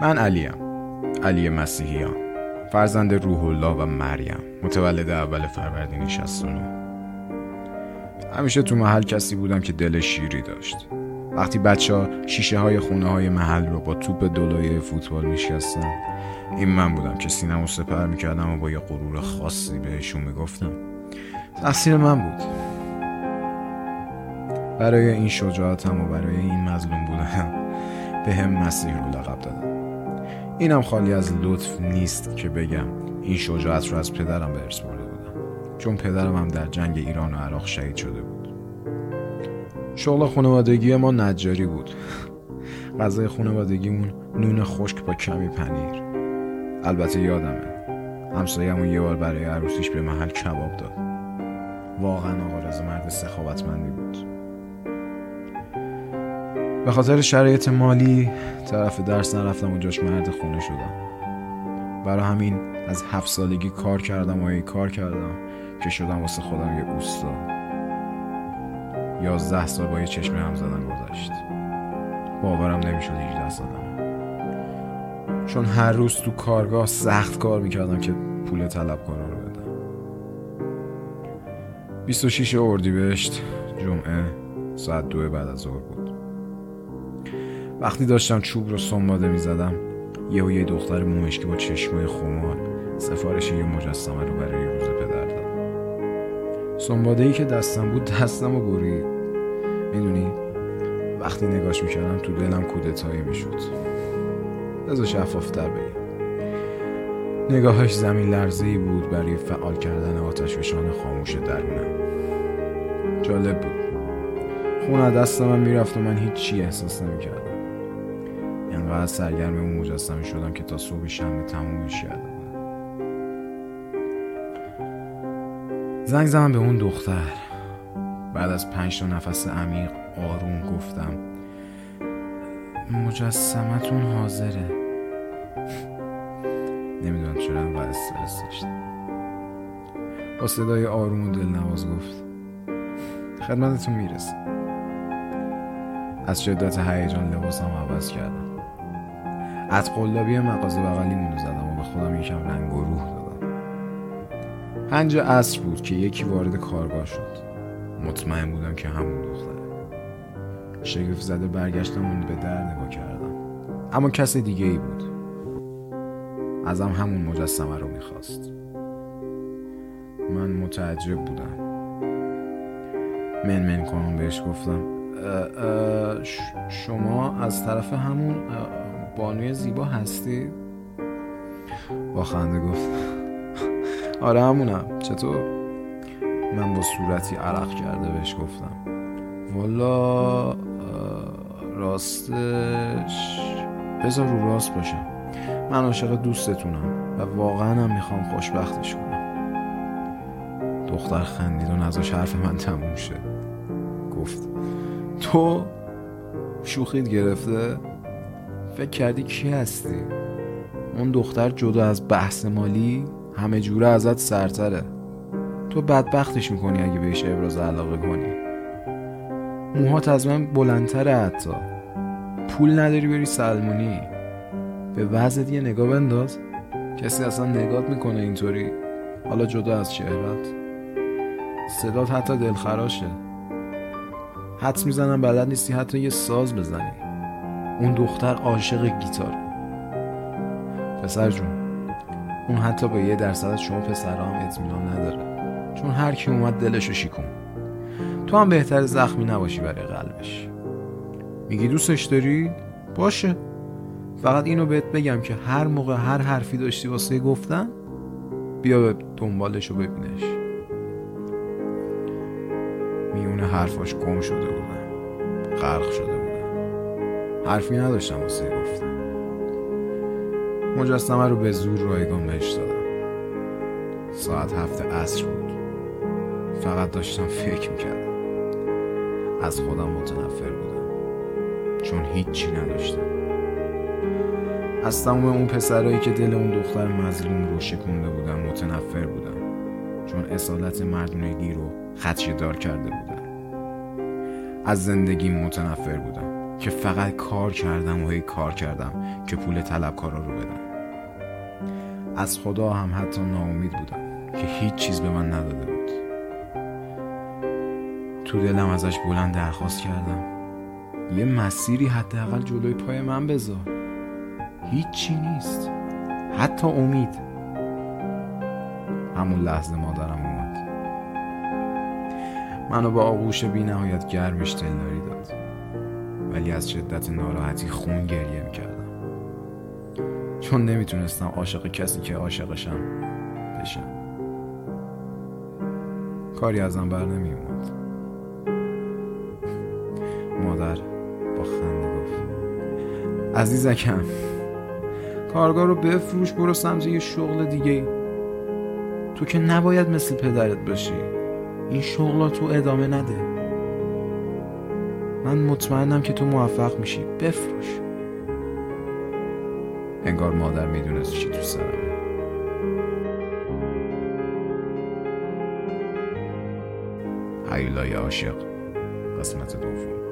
من علیم. علی مسیحیان. فرزند روح الله و مریم. متولد اول فروردین 69 همیشه تو محل کسی بودم که دل شیری داشت. وقتی بچه ها شیشه های خونه های محل رو با توپ دلایه فوتبال میشکستن این من بودم که سینم و سپر می‌کردم و با یه غرور خاصی بهشون می‌گفتم. تقصیر من بود. برای این شجاعتم و برای این مظلوم بودم به هم مسیح رو لقب دادم. اینم خالی از لطف نیست که بگم. این شجاعت رو از پدرم به ارث برده بودم. چون پدرم هم در جنگ ایران و عراق شهید شده بود. شغل خانوادگی ما نجاری بود. غذای خانوادگیمون نون خشک با کمی پنیر. البته یادمه. همسایه‌مون یه بار برای عروسیش به محل کباب داد. واقعا آقا مرد سخاوتمندی بود. به خاطر شرایط مالی طرف درس نرفتم و جاش مرد خونه شدم. برای همین از هفت سالگی کار کردم و کار کردم که شدم واسه خودم یه اوستا یازده سال با یه چشم هم زدن گذشت. باورم نمی‌شد 18 سالم چون هر روز تو کارگاه سخت کار می‌کردم که پول طلبکارا رو بدم. 26 اردیبهشت جمعه ساعت دو بعد از ظهر بود. وقتی داشتم چوب رو سنباده می‌زدم یه و یه دختر مومشکی با چشمای خمار سفارش یه مجسمه رو برای روز پدر داد. سنباده ای که دستم بود دستم و برید. می‌دونی؟ وقتی نگاش می‌کردم تو دلم کودتایی می‌شد. بذار شفافتر بگم نگاهش زمین لرزه بود برای فعال کردن آتش فشان خاموش درونم. جالب بود. خون دست من می‌رفت و من هیچ چی احساس نمی‌کردم. انقدر سرگرم اون مجسمه شدم که تا صبح شنبه تمومش کردم زنگ زدم به اون دختر. بعد از پنج تا نفس عمیق آروم گفتم مجسمتون حاضره. نمی‌دونم چرا انقدر استرس داشتم. با صدای آروم و دلنواز گفت خدمتتون می‌رسه از شدت هیجان لباسم عوض کردم. از قلابی مغازه بغلیمون زدم و به خودم یکم رنگ و روح دادم. پنج عصر بود که یکی وارد کارگاه شد. مطمئن بودم که همون دختره. شگفت زده برگشتم به در نگاه کردم. اما کس دیگه ای بود. ازم همون مجسمه رو می‌خواست. من متعجب بودم. من من کنم بهش گفتم شما از طرف همون بانوی زیبا هستی؟ با خنده گفت. آره همونم. چطور؟ من با صورتی عرق کرده بهش گفتم. والا راستش بذار رو راست باشم. من عاشق دوستتونم و واقعا هم می‌خوام خوشبختش کنم. دختر خندید و نزاش حرف من تموم شد. گفت. تو شوخید گرفته؟ فکر کردی کی هستی؟ اون دختر جدا از بحث مالی همه جوره ازت سرتره. تو بدبختش می‌کنی اگه بهش ابراز علاقه کنی. موهات از من بلندتره حتی. پول نداری بری سلمونی. به وضعت یه نگاه بنداز. کسی اصلا نگات می‌کنه اینطوری. حالا جدا از چهرت صدات حتی دلخراشه. حدس می‌زنم بلد نیستی حتی یه ساز بزنی. اون دختر عاشق گیتار. پسر جون اون حتی به یه درصد از شما پسرها هم اطمینان نداره. چون هر کی اومد دلشو شیکون. تو هم بهتر زخمی نباشی برای قلبش. میگی دوستش داری؟ باشه. فقط اینو بهت بگم که هر موقع هر حرفی داشتی واسه گفتن بیا به دنبالشو ببینش. میونه حرفاش گم شده بودم غرق شده. حرفی نداشتم واسه گفتن. مجسمه رو به زور رایگان بهش دادم. ساعت هفت عصر بود. فقط داشتم فکر می‌کردم. از خودم متنفر بودم. چون هیچی نداشتم. از تمام اون پسرایی که دل اون دختر مظلوم رو شکونده بودم متنفر بودم. چون اصالت مردونگی رو خدشه دار کرده بودم از زندگیم متنفر بودم. که فقط کار کردم و هی کار کردم که پول طلبکارا رو بدم. از خدا هم حتی ناامید بودم که هیچ چیز به من نداده بود. تو دلم ازش بلند درخواست کردم. یه مسیری حداقل جلوی پای من بذار. هیچی نیست. حتی امید. همون لحظه مادرم اومد. منو با آغوش بی نهایت گرمش دلداری داد. ولی از شدت ناراحتی خون گریه می‌کردم. چون نمی‌تونستم عاشق کسی که عاشقشم بشم. کاری ازم بر نمیومد مادر با خنده گفت عزیزکم کارگاه رو بفروش برو سمت یه شغل دیگه تو که نباید مثل پدرت باشی. این شغل تو ادامه نده. من مطمئنم که تو موفق میشی. بفروش. انگار مادر می‌دونست چی تو سرمه. هیولای عاشق. قسمت دوم.